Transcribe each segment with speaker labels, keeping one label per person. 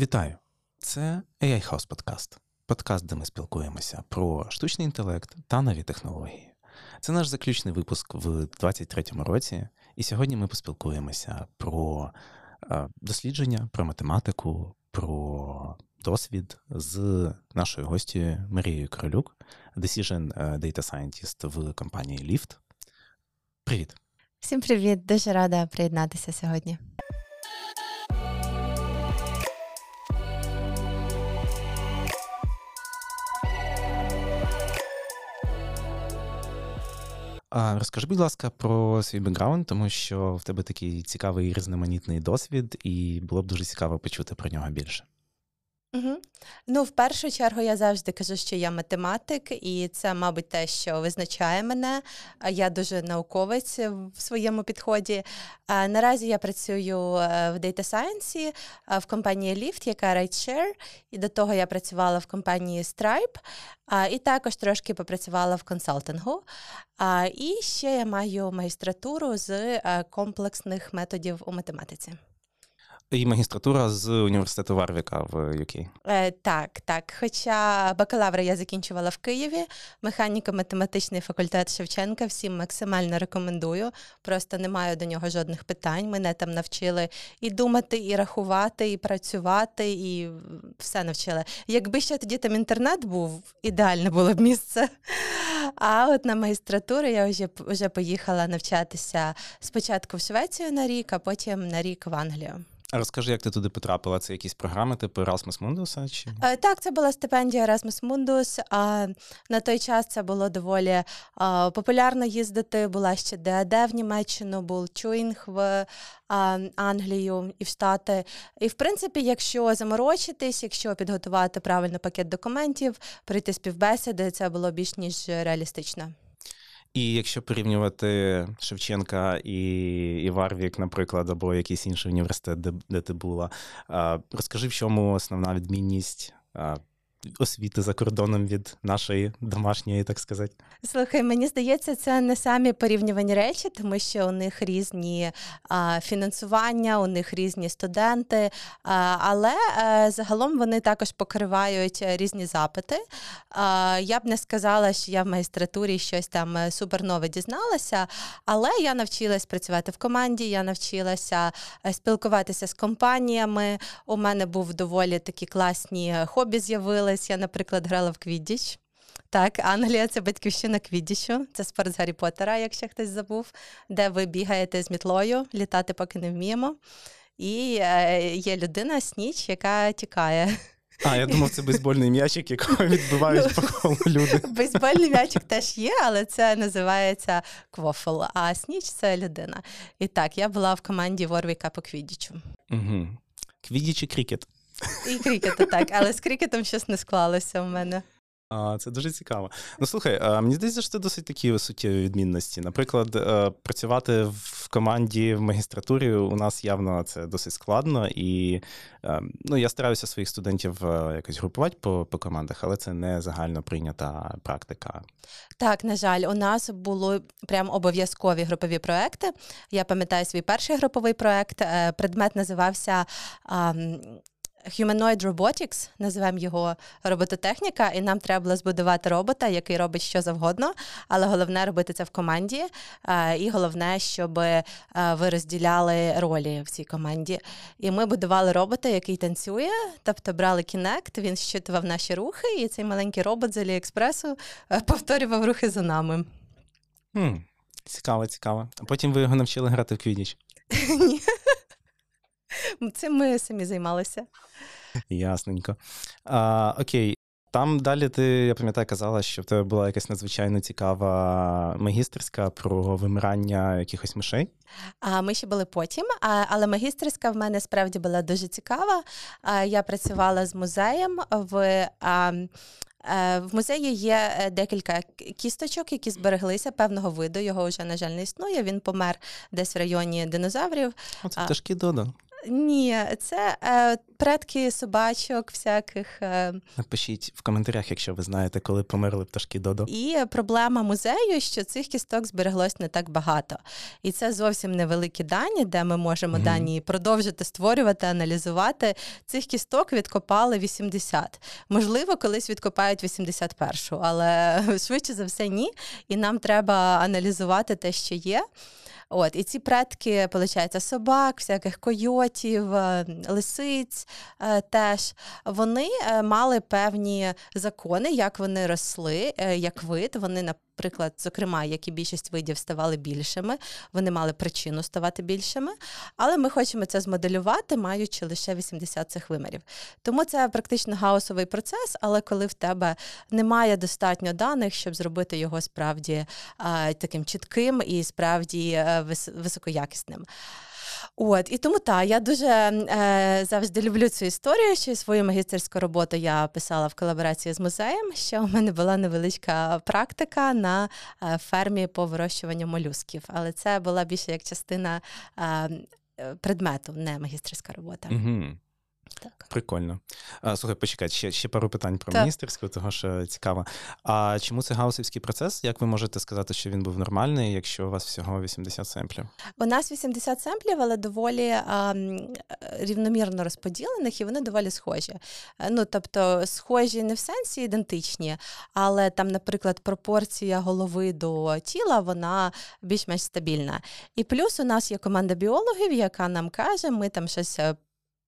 Speaker 1: Вітаю! Це AI House Подкаст. Подкаст, де ми спілкуємося про штучний інтелект та нові технології. Це наш заключний випуск в 2023 році, і сьогодні ми поспілкуємося про е, дослідження, про математику, про досвід з нашою гостю Марією Королюк, Decision е, Data Scientist в компанії Lyft. Привіт!
Speaker 2: Всім привіт! Дуже рада приєднатися сьогодні.
Speaker 1: Розкажи, будь ласка, про свій бекграунд, тому що в тебе такий цікавий різноманітний досвід, і було б дуже цікаво почути про нього більше.
Speaker 2: Угу. Ну, в першу чергу, я завжди кажу, що я математик, і це, мабуть, те, що визначає мене. Я дуже науковець в своєму підході. Наразі я працюю е, в Data Science в компанії Lyft, яка rideshare, і до того я працювала в компанії Stripe, і також трошки попрацювала в консалтингу. І ще я маю магістратуру з е, комплексних методів у математиці.
Speaker 1: І магістратура з університету Варвіка в UK.
Speaker 2: Е, Так, так. Хоча бакалавра я закінчувала в Києві, механіко-математичний факультет Шевченка всім максимально рекомендую. Просто не маю до нього жодних питань. Мене там навчили і думати, і рахувати, і працювати, і все навчили. Якби ще тоді там інтернет був, ідеальне було б місце. А от на магістратуру я вже вже поїхала навчатися спочатку в Швецію на рік, а потім на рік в Англію.
Speaker 1: Розкажи, як ти туди потрапила? Це якісь програми, типу Erasmus Mundus? Чи?
Speaker 2: Е, так, це була стипендія Erasmus Mundus. А на той час це було доволі популярно їздити. Була ще ДАД в Німеччину, був Чуінг в Англію і в Штати. І в принципі, якщо заморочитись, якщо підготувати правильний пакет документів, пройти співбесіди, це було більш ніж реалістично.
Speaker 1: І якщо порівнювати Шевченка і і Варвік, наприклад, або якийсь інший університет, де де ти була, розкажи, в чому основна відмінність освіти за кордоном від нашої домашньої, так сказати?
Speaker 2: Слухай, мені здається, це не самі порівнювані речі, тому що у них різні а, фінансування, у них різні студенти, а, але а, е, загалом вони також покривають різні запити. А, Я б не сказала, що я в магістратурі щось там е, супернове дізналася, але я навчилась працювати в команді, я навчилася е, спілкуватися з компаніями. У мене був доволі такі класні хобі з'явилися займалась. Я, наприклад, грала в Квіддіч. Так, Англія це батьківщина Квіддічу, це спорт з Гаррі Поттера, якщо хтось забув, де ви бігаєте з мітлою, літати поки не вміємо. І е, є людина Сніч, яка тікає.
Speaker 1: А, я думав, це бейсбольний м'ячик, якого відбивають по колу люди.
Speaker 2: Бейсбольний м'ячик теж є, але це називається квофл, а Сніч це людина. І так, я була в команді Ворвіка по Квіддічу.
Speaker 1: Угу. Квіддіч і крікет.
Speaker 2: І крикету так, але з крикетом щось не склалося в мене.
Speaker 1: А, Це дуже цікаво. Ну слухай, мені здається, що це досить такі суттєві відмінності. Наприклад, е, працювати в команді в магістратурі у нас явно це досить складно, і е, ну, я стараюся своїх студентів е, якось групувати по по командах, але це не загально прийнята практика.
Speaker 2: Так, на жаль, у нас були прям обов'язкові групові проекти. Я пам'ятаю свій перший груповий проект. Предмет називався. Humanoid Robotics, називаємо його робототехніка, і нам треба було збудувати робота, який робить що завгодно, але головне робити це в команді. І головне, щоб ви розділяли ролі в цій команді. І ми будували робота, який танцює, тобто брали Kinect, він щитував наші рухи, і цей маленький робот з Аліекспресу повторював рухи за нами.
Speaker 1: Хм, Цікаво, цікаво. А потім ви його навчили грати в Квідіч?
Speaker 2: Ні. Цим ми самі займалися.
Speaker 1: Ясненько. А, Окей. Там далі ти, я пам'ятаю, казала, що в тебе була якась надзвичайно цікава магістерська про вимирання якихось мишей.
Speaker 2: А ми ще були потім, але магістерська в мене справді була дуже цікава. Я працювала з музеєм в. В музеї є е, декілька кісточок, які збереглися певного виду. Його вже, на жаль, не існує. Він помер десь в районі динозаврів.
Speaker 1: Це пташки Додо.
Speaker 2: Ні, це е, предки собачок, всяких. Е,
Speaker 1: Напишіть в коментарях, якщо ви знаєте, коли померли пташки Додо.
Speaker 2: І проблема музею, що цих кісток збереглось не так багато. І це зовсім невеликі дані, де ми можемо mm-hmm. дані продовжити створювати, аналізувати. Цих кісток відкопали 80. Можливо, колись відкопають 81-шу, але швидше за все ні. І нам треба аналізувати те, що є. От, І ці предки, виходить, собак, всяких койотів, е, лисиць теж вони е, мали певні закони, як вони росли, як вид. Вони наприклад, зокрема, як і більшість видів ставали більшими, вони мали причину ставати більшими, але ми хочемо це змоделювати, маючи лише 80 цих вимірів. Тому це практично гаусовий процес, але коли в тебе немає достатньо даних, щоб зробити його справді таким чітким і справді а, високоякісним. От і тому та я дуже е, завжди люблю цю історію. Що свою магістерську роботу я писала в колаборації з музеєм. Що у мене була невеличка практика на е, фермі по вирощуванню молюсків, але це була більше як частина е, предмету, не магістерська робота.
Speaker 1: Угу. Так. Прикольно. А, Слухай, почекай, ще ще пару питань про так. міністерську, того що цікаво. А чому це гаусівський процес? Як ви можете сказати, що він був нормальний, якщо у вас всього 80 семплів?
Speaker 2: У нас 80 семплів, але доволі а, рівномірно розподілених, і вони доволі схожі. Ну, тобто, схожі не в сенсі ідентичні, але там, наприклад, пропорція голови до тіла, вона більш-менш стабільна. І плюс у нас є команда біологів, яка нам каже, ми там щось е,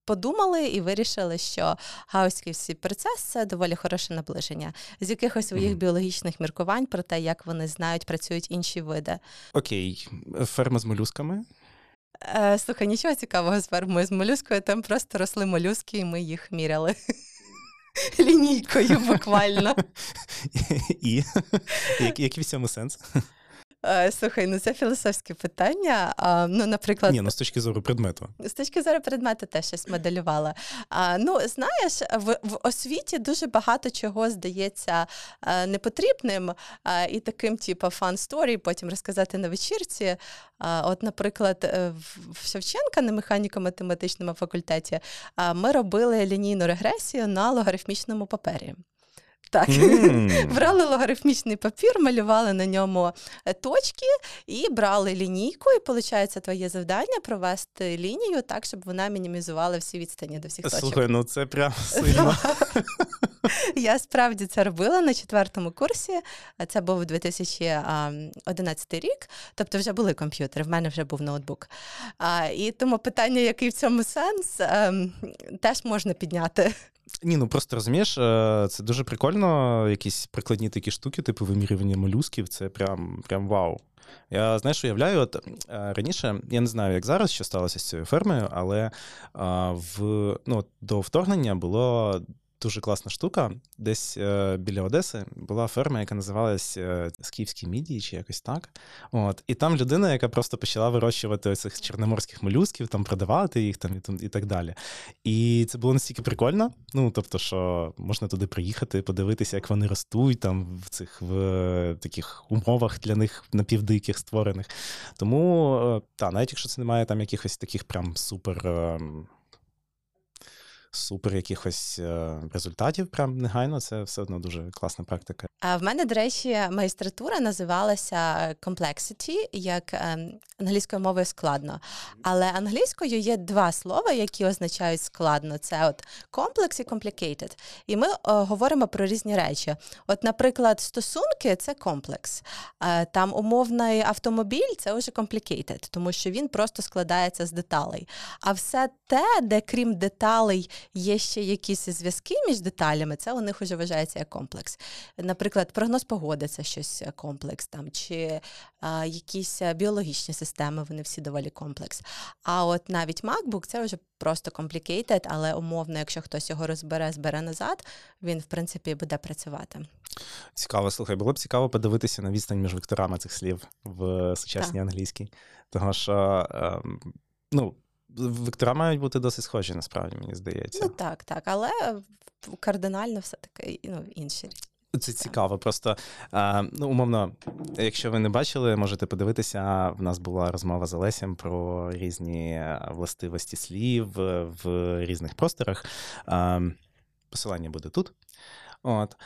Speaker 2: подумали і вирішили, що гаусський процес це доволі хороше наближення з якихось своїх mm-hmm. біологічних міркувань про те, як вони знають, працюють інші види.
Speaker 1: Окей, ферма з молюсками.
Speaker 2: Е, Слухай, нічого цікавого з фермою з молюскою, там просто росли молюски, і ми їх міряли. Лінійкою буквально.
Speaker 1: І який в цьому сенс?
Speaker 2: Е, слухай, ну це філософське питання. Ну, наприклад,
Speaker 1: Ні, ну з точки зору предмету.
Speaker 2: З точки зору предмету теж щось моделювала. Ну, знаєш, в, в освіті дуже багато чого здається е, непотрібним і таким, типу, фан сторі, потім розказати на вечірці. От, наприклад, е, в Шевченка на механіко-математичному факультеті ми робили лінійну регресію на логарифмічному папері. Так, mm. брали логарифмічний папір, малювали на ньому е, точки і брали лінійку. І виходить, твоє завдання провести лінію так, щоб вона мінімізувала всі відстані до всіх точок.
Speaker 1: Слухай, ну це прям сильно.
Speaker 2: Я справді це робила на четвертому курсі. Це був 2011 рік, тобто вже були комп'ютери, в мене вже був ноутбук. І тому питання, який в цьому сенс, ем, теж можна підняти.
Speaker 1: Ні, ну просто розумієш, е, це дуже прикольно. Якісь прикладні такі штуки, типу вимірювання молюсків, це прям прям вау. Я знаєш, уявляю, от е, раніше я не знаю, як зараз що сталося з цією фермою, але в ну, до вторгнення було дуже класна штука. Десь е, біля Одеси була ферма, яка називалась е, Скіфські мідії, чи якось так. От. І там людина, яка просто почала вирощувати цих чорноморських молюсків, там продавати їх там і, і так далі. І це було настільки прикольно. Ну, тобто, що можна туди приїхати, подивитися, як вони ростуть там в цих в таких умовах для них напівдиких створених. Тому, е, та, навіть якщо це немає там якихось таких прям супер. Супер якихось е, результатів, прям негайно. Це все одно дуже класна практика.
Speaker 2: А в мене, до речі, магістратура називалася Complexity, як ем, англійською мовою складно. Але англійською є два слова, які означають складно: це от комплекс і complicated. І ми о, говоримо про різні речі. От, наприклад, стосунки це комплекс. Е, там умовний автомобіль це вже complicated, тому що він просто складається з деталей. А все те, де крім деталей є ще якісь зв'язки між деталями, це у них вже вважається як комплекс. Наприклад, прогноз погоди це щось е, комплекс, там, чи а, якісь е, біологічні системи, вони всі доволі комплекс. А от навіть MacBook це вже просто complicated, але умовно, якщо хтось його розбере, збере назад, він в принципі буде працювати.
Speaker 1: Цікаво, слухай, було б цікаво подивитися на відстань між векторами цих слів в сучасній англійській. Тому що, ем, ну, вектора мають бути досить схожі, насправді, мені здається.
Speaker 2: Ну так, так, але кардинально все-таки ну, інші.
Speaker 1: Це цікаво. Просто ну, умовно, якщо ви не бачили, можете подивитися. В нас була розмова з Олесем про різні властивості слів в різних просторах. Посилання буде тут. От.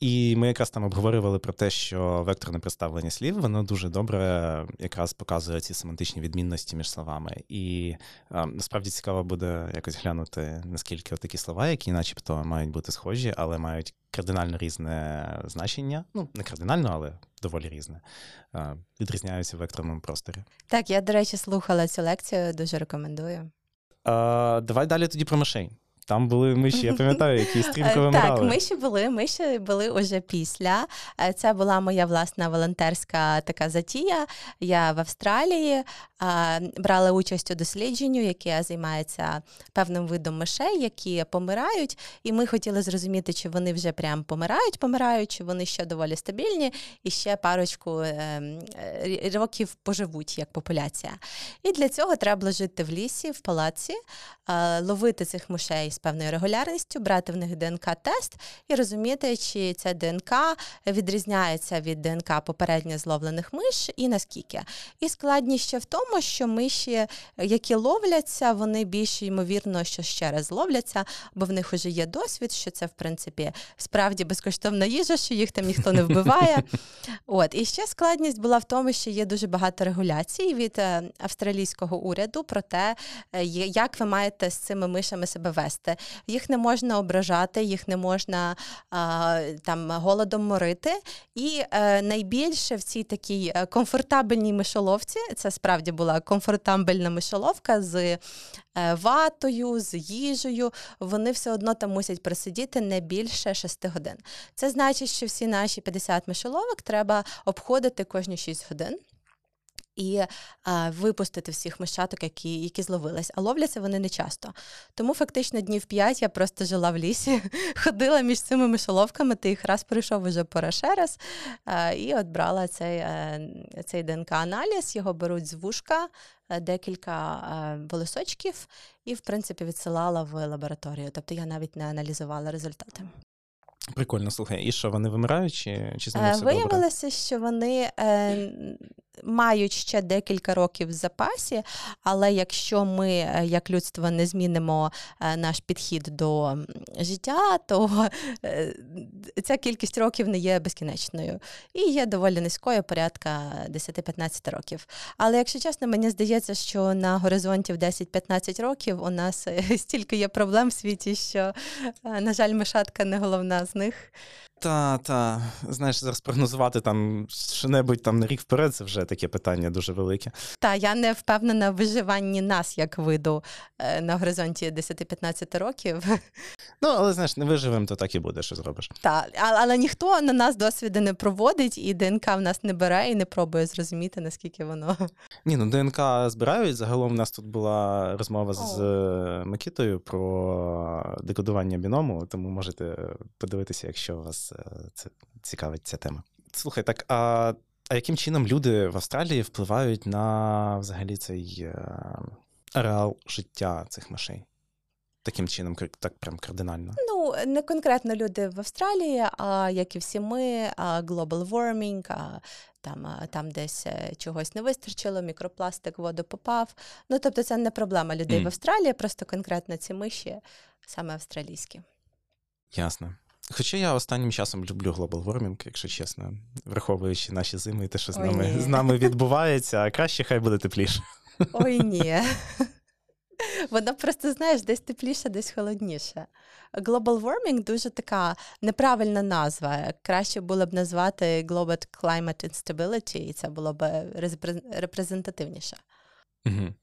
Speaker 1: І ми якраз там обговорювали про те, що векторне представлення слів воно дуже добре якраз показує ці семантичні відмінності між словами. І а, насправді цікаво буде якось глянути, наскільки такі слова, які, начебто, мають бути схожі, але мають кардинально різне значення. Ну, не кардинально, але доволі різне, а, відрізняються в векторному просторі.
Speaker 2: Так, я, до речі, слухала цю лекцію, дуже рекомендую.
Speaker 1: А, Давай далі тоді про мишей. Там були миші, я пам'ятаю, які стрімко вимирали.
Speaker 2: Так, миші були, миші були уже після. Е, це була моя власна волонтерська така затія. Я в Австралії брала участь у дослідженню, яке займається певним видом мишей, які помирають. І ми хотіли зрозуміти, чи вони вже прям помирають, помирають, чи вони ще доволі стабільні, і ще парочку е, років поживуть як популяція. І для цього треба було жити в лісі, в палаці, ловити цих мишей з певною регулярністю, брати в них ДНК-тест і розуміти, чи ця ДНК відрізняється від ДНК попередньо зловлених миш і наскільки. І складність ще в тому, що миші, які ловляться, вони більш ймовірно, що ще раз ловляться, бо в них вже є досвід, що це в принципі справді безкоштовна їжа, що їх там ніхто не вбиває. От і ще складність була в тому, що є дуже багато регуляцій від е, австралійського уряду про те, е, як ви маєте з цими мишами себе вести їх не можна ображати, їх не можна а, там голодом морити. І е, найбільше в цій такій е, комфортабельній мишоловці, це справді була комфортабельна мишоловка з е, ватою, з їжею. Вони все одно там мусять просидіти не більше 6 годин. Це значить, що всі наші 50 мишоловок треба обходити кожні 6 годин і а, випустити всіх мишаток, які які зловились. А ловляться вони не часто. Тому фактично днів п'ять я просто жила в лісі, ходила між цими мишоловками, ти їх раз прийшов уже пора ще раз, а, і от брала цей е, цей ДНК-аналіз, його беруть з вушка. Е, декілька е, волосочків і, в принципі, відсилала в лабораторію. Тобто я навіть не аналізувала результати.
Speaker 1: Прикольно, слухай, і що вони вимирають? Чи чи
Speaker 2: Виявилося,
Speaker 1: добре?
Speaker 2: що вони мають ще декілька років в запасі, але якщо ми, е, як людство, не змінимо е, наш підхід до життя, то е, ця кількість років не є безкінечною і є доволі низькою, порядка 10-15 років. Але якщо чесно, мені здається, що на горизонті в 10-15 років у нас стільки є проблем в світі, що, на жаль, мишатка не головна з них.
Speaker 1: Та, та, знаєш, зараз прогнозувати там що-небудь там на рік вперед, це вже таке питання дуже велике.
Speaker 2: Та я не впевнена в виживанні нас як виду е, на горизонті 10-15 років.
Speaker 1: Ну, але знаєш, не виживемо, то так і буде, що зробиш.
Speaker 2: Так, але ніхто на нас досвіди не проводить, і ДНК в нас не бере і не пробує зрозуміти, наскільки воно.
Speaker 1: Ні, ну ДНК збирають. Загалом у нас тут була розмова з Микітою про декодування біному, тому можете подивитися, якщо вас е, це цікавить ця тема. Слухай, так а а яким чином люди в Австралії впливають на взагалі цей е, ареал життя цих мишей? Таким чином, так прям кардинально?
Speaker 2: Ну, не конкретно люди в Австралії, а як і всі ми, а global warming, а там там десь е, чогось не вистачило, мікропластик в воду попав. Ну, тобто, це не проблема людей mm. в Австралії, просто конкретно ці миші саме австралійські.
Speaker 1: Ясно. Хоча я останнім часом люблю глобал warming, якщо чесно, враховуючи наші зими і те, що з нами з нами відбувається, а краще хай буде тепліше.
Speaker 2: Ой ні. Воно просто, знаєш, десь тепліше, десь холодніше. Global warming дуже така неправильна назва. Краще було б назвати Global Climate Instability, і це було б репрезентативніше.
Speaker 1: Угу.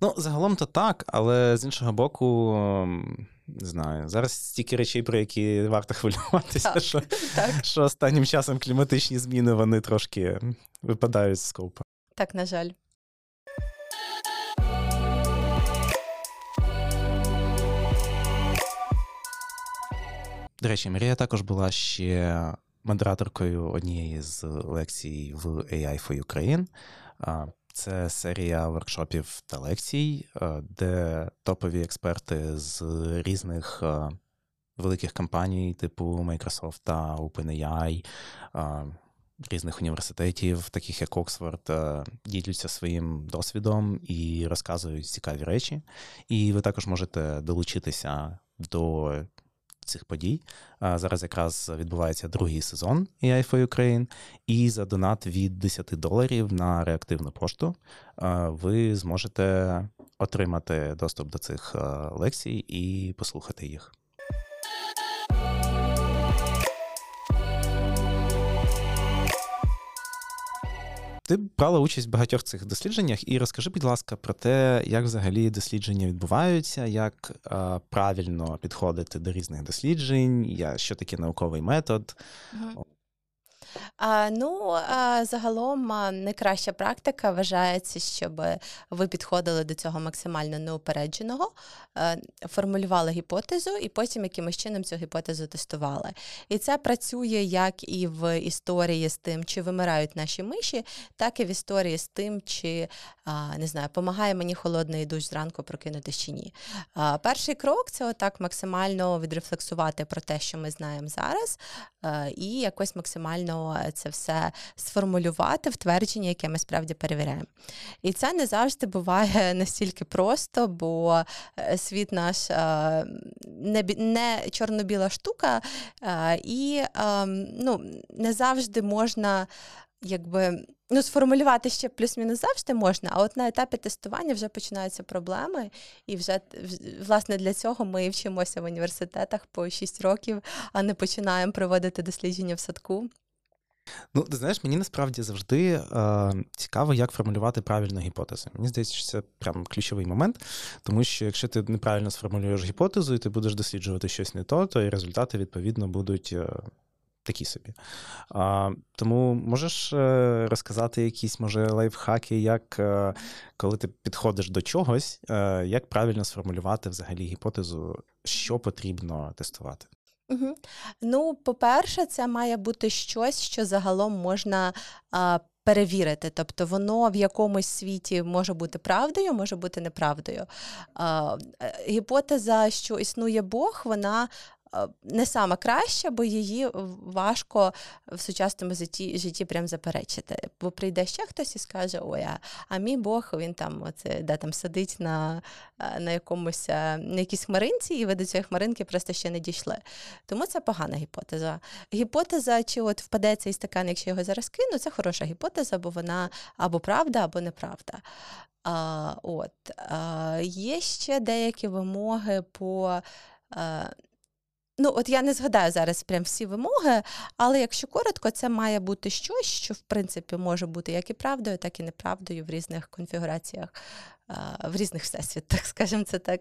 Speaker 1: Ну, загалом то так, але з іншого боку, не знаю, зараз стільки речей, про які варто хвилюватися, так, що так. що останнім часом кліматичні зміни вони трошки випадають з скопа.
Speaker 2: Так, на жаль.
Speaker 1: До речі, Марія також була ще модераторкою однієї з лекцій в AI for Ukraine. Це серія воркшопів та лекцій, де топові експерти з різних великих компаній, типу Microsoft OpenAI, різних університетів, таких як Оксфорд, діляться своїм досвідом і розказують цікаві речі. І ви також можете долучитися до цих подій. Зараз якраз відбувається другий сезон AI for Ukraine, і за донат від 10 доларів на реактивну пошту ви зможете отримати доступ до цих лекцій і послухати їх. Ти брала участь в багатьох цих дослідженнях, і розкажи, будь ласка, про те, як взагалі дослідження відбуваються, як е, правильно підходити до різних досліджень, що таке науковий метод.
Speaker 2: Угу. Ну, загалом найкраща практика вважається, щоб ви підходили до цього максимально неупередженого, е, формулювали гіпотезу і потім якимось чином цю гіпотезу тестували. І це працює як і в історії з тим, чи вимирають наші миші, так і в історії з тим, чи не знаю, допомагає мені холодний душ зранку прокинутися чи ні. Перший крок це отак максимально відрефлексувати про те, що ми знаємо зараз, е, і якось максимально це все сформулювати в твердження, яке ми справді перевіряємо. І це не завжди буває настільки просто, бо е, світ наш е, не не чорно-біла штука, і ем, ну, не завжди можна якби ну, сформулювати ще плюс-мінус завжди можна, а от на етапі тестування вже починаються проблеми, і вже власне для цього ми вчимося в університетах по 6 років, а не починаємо проводити дослідження в садку.
Speaker 1: Ну, ти знаєш, мені насправді завжди е, цікаво, як формулювати правильну гіпотезу. Мені здається, що це прям ключовий момент, тому що якщо ти неправильно сформулюєш гіпотезу і ти будеш досліджувати щось не то, то і результати відповідно будуть е, такі собі. А, Тому можеш е, розказати якісь, може, лайфхаки, як е, коли ти підходиш до чогось, е, як правильно сформулювати взагалі гіпотезу, що потрібно тестувати?
Speaker 2: Угу. Ну, по-перше, це має бути щось, що загалом можна а, перевірити. Тобто воно в якомусь світі може бути правдою, може бути неправдою. А, Гіпотеза, що існує Бог, вона не сама краща, бо її важко в сучасному житті житті прям заперечити. Бо прийде ще хтось і скаже: Ой, а, а мій Бог він там оце, де там сидить на на якомусь на якійсь хмаринці, і ви до цієї хмаринки просто ще не дійшли. Тому це погана гіпотеза. Гіпотеза, чи от впаде цей стакан, якщо його зараз кину, це хороша гіпотеза, бо вона або правда, або неправда. А, от. А, Є ще деякі вимоги по. Ну, от я не згадаю зараз прям всі вимоги, але якщо коротко, це має бути щось, що в принципі може бути як і правдою, так і неправдою в різних конфігураціях, в різних всесвітах, скажімо це так.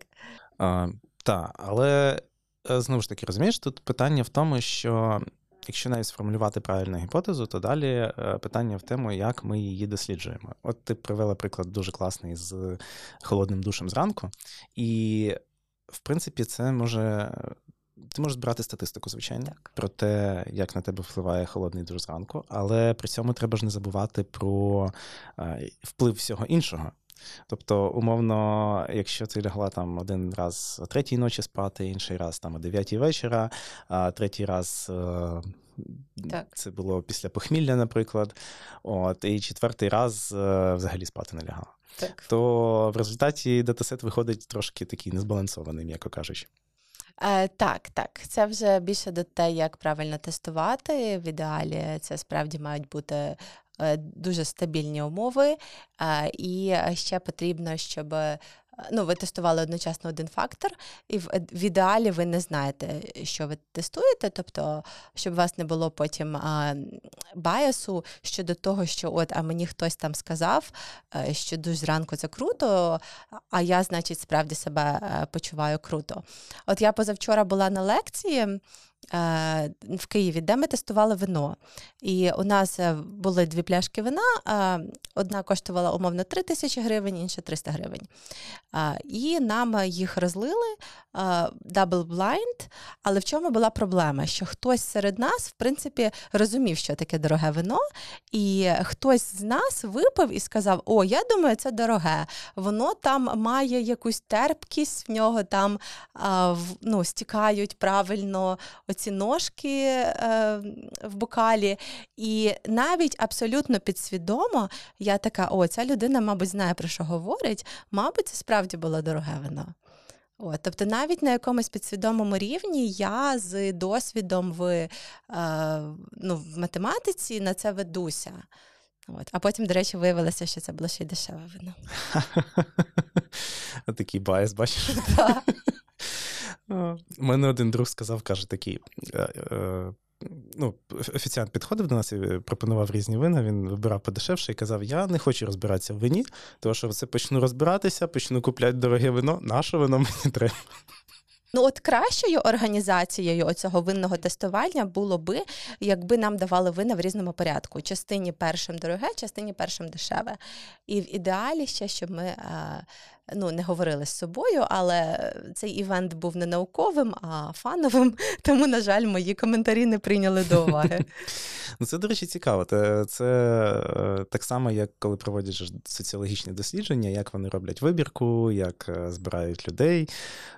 Speaker 1: Так, але е, знову ж таки, розумієш, тут питання в тому, що. Якщо навіть сформулювати правильну гіпотезу, то далі е, питання в тему, як ми її досліджуємо. От ти привела приклад дуже класний з холодним душем зранку, і в принципі це може ти можеш збирати статистику, звичайно, так. про те, як на тебе впливає холодний душ зранку, але при цьому треба ж не забувати про вплив всього іншого. Тобто, умовно, якщо ти лягла там один раз о третій ночі спати, інший раз там о дев'ятій вечора, а третій раз е, так. це було після похмілля, наприклад, от, і четвертий раз е, взагалі спати не лягала. Так. То в результаті датасет виходить трошки такий незбалансований, м'яко кажучи.
Speaker 2: Е, Так, так. Це вже більше до те, як правильно тестувати. В ідеалі це справді мають бути е, дуже стабільні умови, е, і ще потрібно, щоб ну, ви тестували одночасно один фактор, і в, в ідеалі ви не знаєте, що ви тестуєте, тобто, щоб у вас не було потім а, баясу щодо того, що от, а мені хтось там сказав, е, що дуже зранку це круто, а я, значить, справді себе е, почуваю круто. От я позавчора була на лекції. Е, в Києві, де ми тестували вино. І у нас е, були дві пляшки вина. Одна коштувала умовно 3 тисячі гривень, інша 300 гривень. І нам їх розлили double blind, але в чому була проблема? Що хтось серед нас, в принципі, розумів, що таке дороге вино, і хтось з нас випив і сказав: О, я думаю, це дороге. Воно там має якусь терпкість, в нього там ну, стікають правильно ці ножки е, в бокалі. І навіть абсолютно підсвідомо я така: о, ця людина, мабуть, знає, про що говорить, мабуть, це справді було дороге вино. От, Тобто навіть на якомусь підсвідомому рівні я з досвідом в е, ну, в математиці на це ведуся. От. А потім, до речі, виявилося, що це було ще й дешеве вино.
Speaker 1: Такий bias, бачиш? У мене один друг сказав, каже, такий. Е, е, ну, Офіціант підходив до нас і пропонував різні вина. Він вибирав подешевше і казав: Я не хочу розбиратися в вині, тому що це почну розбиратися, почну купляти дороге вино. Наше вино мені треба.
Speaker 2: Ну, от кращою організацією оцього винного тестування було би, якби нам давали вина в різному порядку. Частині першим дороге, частині першим дешеве. І в ідеалі ще, щоб ми ну, не говорили з собою, але цей івент був не науковим, а фановим. Тому, на жаль, мої коментарі не прийняли до уваги.
Speaker 1: Ну, Це, до речі, цікаво. Це, це е, так само, як коли проводять соціологічні дослідження, як вони роблять вибірку, як е, збирають людей.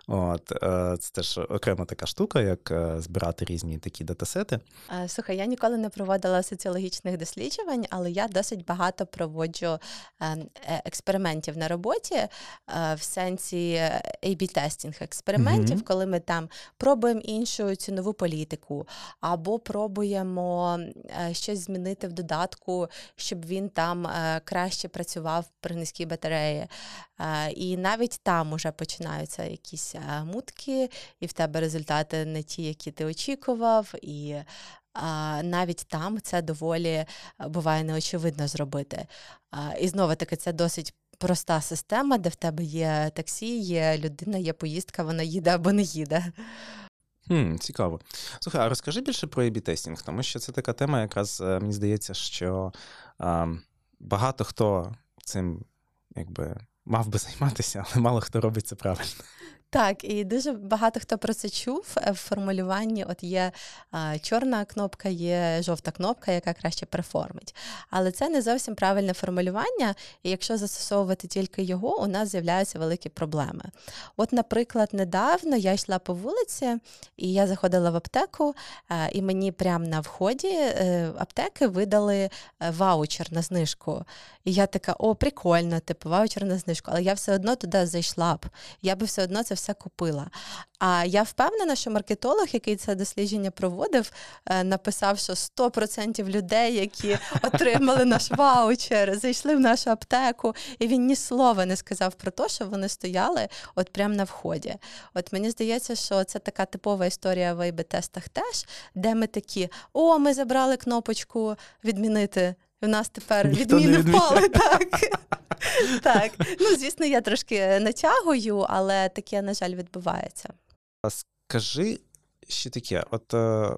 Speaker 1: От, е, Це теж окрема така штука, як збирати різні такі датасети.
Speaker 2: Слухай, я ніколи не проводила соціологічних досліджень, але я досить багато проводжу ем, експериментів на роботі. Е, в сенсі A-B-тестінг експериментів, mm-hmm. коли ми там пробуємо іншу цінову політику, або пробуємо е, щось змінити в додатку, щоб він там е, краще працював при низькій батареї. І навіть там уже починаються якісь мутки, і в тебе результати не ті, які ти очікував. і а, Навіть там це доволі буває неочевидно зробити. А, І знову таки, це досить проста система, де в тебе є таксі, є людина, є поїздка, вона їде або не їде.
Speaker 1: Хм, Цікаво. Слухай, а розкажи більше про ab тестінг тому що це така тема, якраз е, мені здається, що а, багато хто цим якби мав би займатися, але мало хто робить це правильно.
Speaker 2: Так, і дуже багато хто про це чув е, в формулюванні. От є а, чорна кнопка, є жовта кнопка, яка краще перформить. Але це не зовсім правильне формулювання, і якщо застосовувати тільки його, у нас з'являються великі проблеми. От, наприклад, недавно я йшла по вулиці, і я заходила в аптеку, а, і мені прямо на вході е, аптеки видали е, ваучер на знижку. І я така, о, прикольно, типу ваучер на знижку, але я все одно туди зайшла б. Я би все одно це все купила. А я впевнена, що маркетолог, який це дослідження проводив, е, написав, що 100% людей, які отримали наш ваучер, зайшли в нашу аптеку, і він ні слова не сказав про те, що вони стояли от прямо на вході. От мені здається, що це така типова історія в АйБ-тестах теж, де ми такі: о, ми забрали кнопочку відмінити. У нас тепер відміни впали. Так. так. Ну, звісно, я трошки натягую, але таке, на жаль, відбувається.
Speaker 1: А скажи ще таке: от е,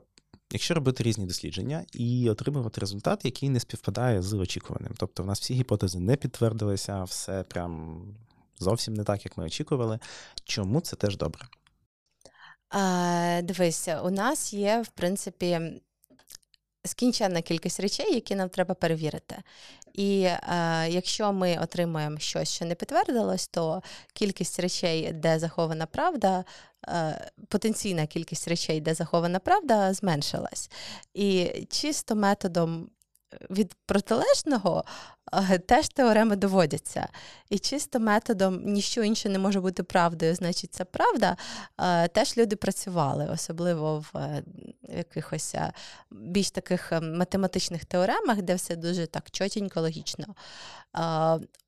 Speaker 1: якщо робити різні дослідження і отримувати результат, який не співпадає з очікуваним. Тобто, в нас всі гіпотези не підтвердилися, все прям зовсім не так, як ми очікували. Чому це теж добре?
Speaker 2: А, Дивися, у нас є, в принципі, скінченна кількість речей, які нам треба перевірити. І е, якщо ми отримуємо щось, що не підтвердилось, то кількість речей, де захована правда, е, потенційна кількість речей, де захована правда, зменшилась. І чисто методом від протилежного теж теореми доводяться. І чисто методом ніщо інше не може бути правдою, значить, це правда. Теж люди працювали, особливо в е, якихось е, більш таких е, математичних теоремах, де все дуже так чотенько, логічно.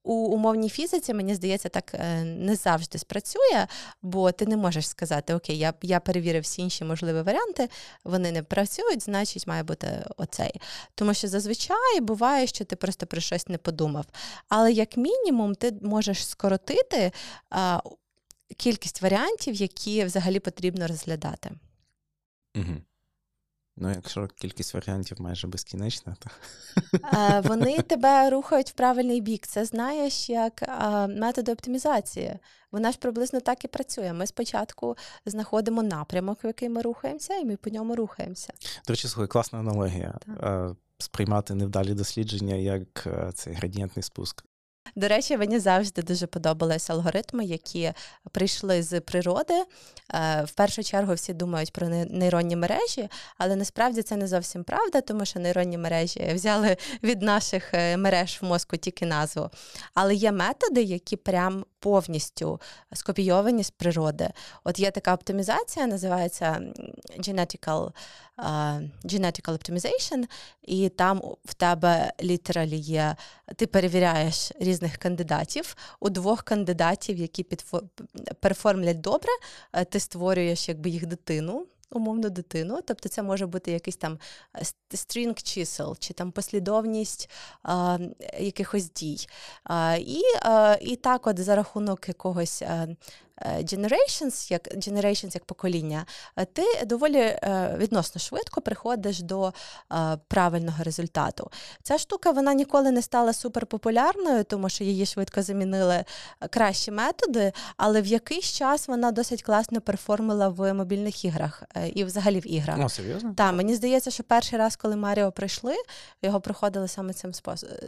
Speaker 2: У умовній фізиці, мені здається, так не завжди спрацює, бо ти не можеш сказати, окей, я я перевірив всі інші можливі варіанти, вони не працюють, значить, має бути оцей. Тому що зазвичай буває, що ти просто про щось не подумав. Але як мінімум, ти можеш скоротити а, кількість варіантів, які взагалі потрібно розглядати.
Speaker 1: Угу. Ну, якщо кількість варіантів майже безкінечна, то
Speaker 2: е, вони тебе рухають в правильний бік. Це знаєш як методи оптимізації. Вона ж приблизно так і працює. Ми спочатку знаходимо напрямок, в який ми рухаємося, і ми по ньому рухаємося.
Speaker 1: До речі, слухай, класна аналогія. Так. Сприймати невдалі дослідження як е, цей градієнтний спуск.
Speaker 2: До речі, мені завжди дуже подобались алгоритми, які прийшли з природи. Е, в першу чергу всі думають про нейронні мережі, але насправді це не зовсім правда, тому що нейронні мережі взяли від наших е, мереж в мозку тільки назву. Але є методи, які прям повністю скопійовані з природи. От є така оптимізація, називається genetical, uh, genetical optimization, і там в тебе літералі є, ти перевіряєш різних кандидатів. У двох кандидатів, які перформлять добре, е, ти створюєш якби їх дитину умовну дитину. Тобто це може бути якийсь там е, стрінг чисел, чи там послідовність а, якихось дій. А, І і так, от за рахунок якогось Е, generations, як generations як покоління, е, ти доволі е, відносно швидко приходиш до правильного результату. Ця штука вона ніколи не стала суперпопулярною, тому що її швидко замінили кращі методи, але в якийсь час вона досить класно перформила в мобільних іграх і взагалі в іграх.
Speaker 1: О, серйозно?
Speaker 2: Так, мені здається, що перший раз, коли Маріо прийшли, його проходили саме цим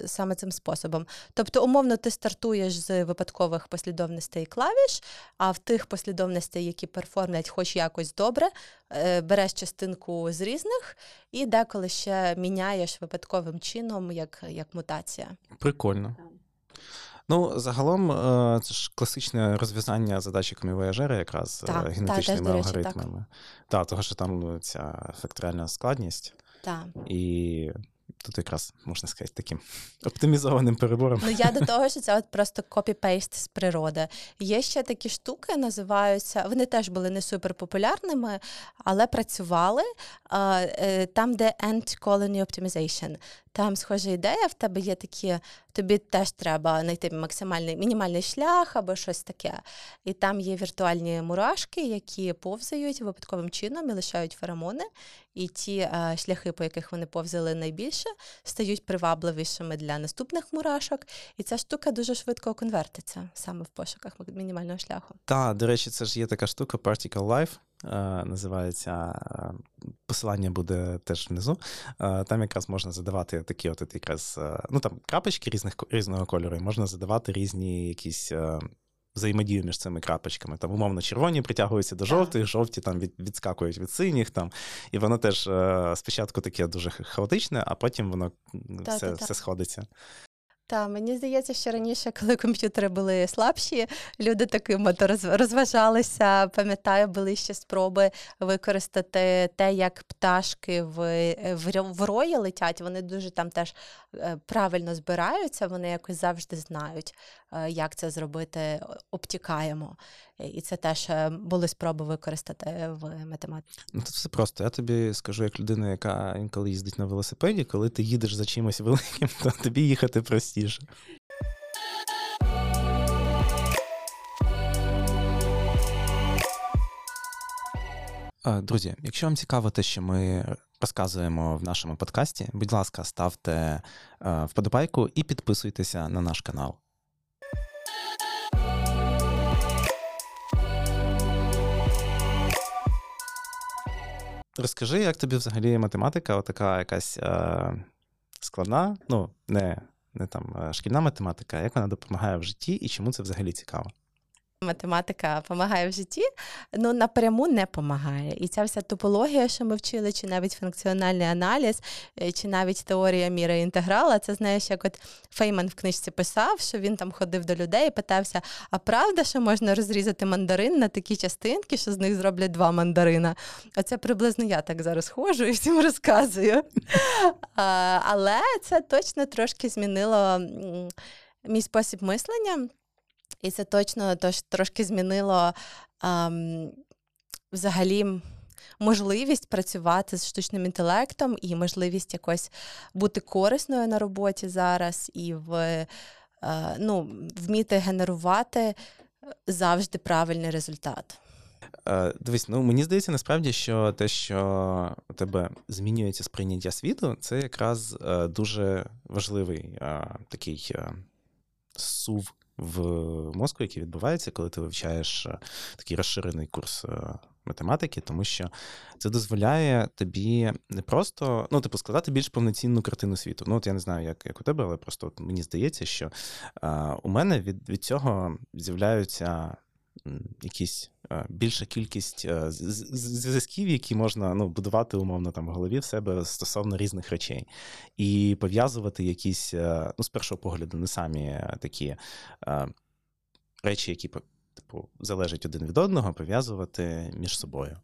Speaker 2: саме цим способом. Тобто, умовно, ти стартуєш з випадкових послідовностей клавіш, а в тих послідовностей, які перформлять хоч якось добре, е, береш частинку з різних і деколи ще міняєш випадковим чином, як, як мутація.
Speaker 1: Прикольно. Ну, загалом, е, це ж класичне розв'язання задачі комівояжера якраз
Speaker 2: так,
Speaker 1: генетичними
Speaker 2: так,
Speaker 1: алгоритмами. Так, того, що там ну, ця факторіальна складність.
Speaker 2: Так.
Speaker 1: І Тут якраз можна сказати таким оптимізованим перебором.
Speaker 2: Ну я до того, що це от просто copy-paste з природи. Є ще такі штуки, називаються. Вони теж були не суперпопулярними, але працювали е, там, де Ant Colony Optimization. Там схожа ідея, в тебе є такі, тобі теж треба знайти максимальний мінімальний шлях або щось таке. І там є віртуальні мурашки, які повзають випадковим чином і лишають феромони. І ті а, шляхи, по яких вони повзали найбільше, стають привабливішими для наступних мурашок. І ця штука дуже швидко конвертиться саме в пошуках мінімального шляху.
Speaker 1: Так, до речі, це ж є така штука Particle Life. Е, називається посилання буде теж внизу. Е, там якраз можна задавати такі, от якраз е, ну там крапочки різних різного кольору, і можна задавати різні якісь. Взаємодію між цими крапочками. Там, умовно, червоні притягуються до жовтих, жовті там від, відскакують від синіх. Там, І воно теж е, спочатку таке дуже хаотичне, а потім воно все, все сходиться.
Speaker 2: Так, мені здається, що раніше, коли комп'ютери були слабші, люди таким от розважалися. Пам'ятаю, були ще спроби використати те, як пташки в в, в рої летять. Вони дуже там теж е, правильно збираються, вони якось завжди знають, е, як це зробити, обтікаємо. І це теж е, були спроби використати в математиці.
Speaker 1: Ну тут все просто. Я тобі скажу, як людина, яка інколи їздить на велосипеді, коли ти їдеш за чимось великим, то тобі їхати простіше. Друзі, якщо вам цікаво те, що ми розказуємо в нашому подкасті, будь ласка, ставте вподобайку і підписуйтеся на наш канал. Розкажи, як тобі взагалі математика, така якась е, складна, ну, не не там е, шкільна математика, як вона допомагає в житті і чому це взагалі цікаво?
Speaker 2: Математика допомагає в житті, ну напряму не допомагає. І ця вся топологія, що ми вчили, чи навіть функціональний аналіз, е, чи навіть теорія міра інтеграла, це знаєш, як от Фейман в книжці писав, що він там ходив до людей і питався: а правда, що можна розрізати мандарин на такі частинки, що з них зроблять два мандарина? Оце приблизно я так зараз ходжу і всім розказую. Але це точно трошки змінило мій спосіб мислення. І це точно тож, трошки змінило ем, взагалі можливість працювати з штучним інтелектом і можливість якось бути корисною на роботі зараз, і в, е, ну, вміти генерувати завжди правильний результат.
Speaker 1: Е, дивись, ну мені здається, насправді, що те, що у тебе змінюється сприйняття світу, це якраз е, дуже важливий е, такий сув в мозку, які відбуваються, коли ти вивчаєш такий розширений курс математики, тому що це дозволяє тобі не просто ну, типу, складати більш повноцінну картину світу. Ну, от я не знаю, як як у тебе, але просто от мені здається, що е, у мене від, від цього з'являються якісь більша кількість зв'язків, які можна ну, будувати умовно там в голові в себе стосовно різних речей, і пов'язувати якісь, ну, з першого погляду, не самі такі речі, які типу, залежать один від одного, пов'язувати між собою.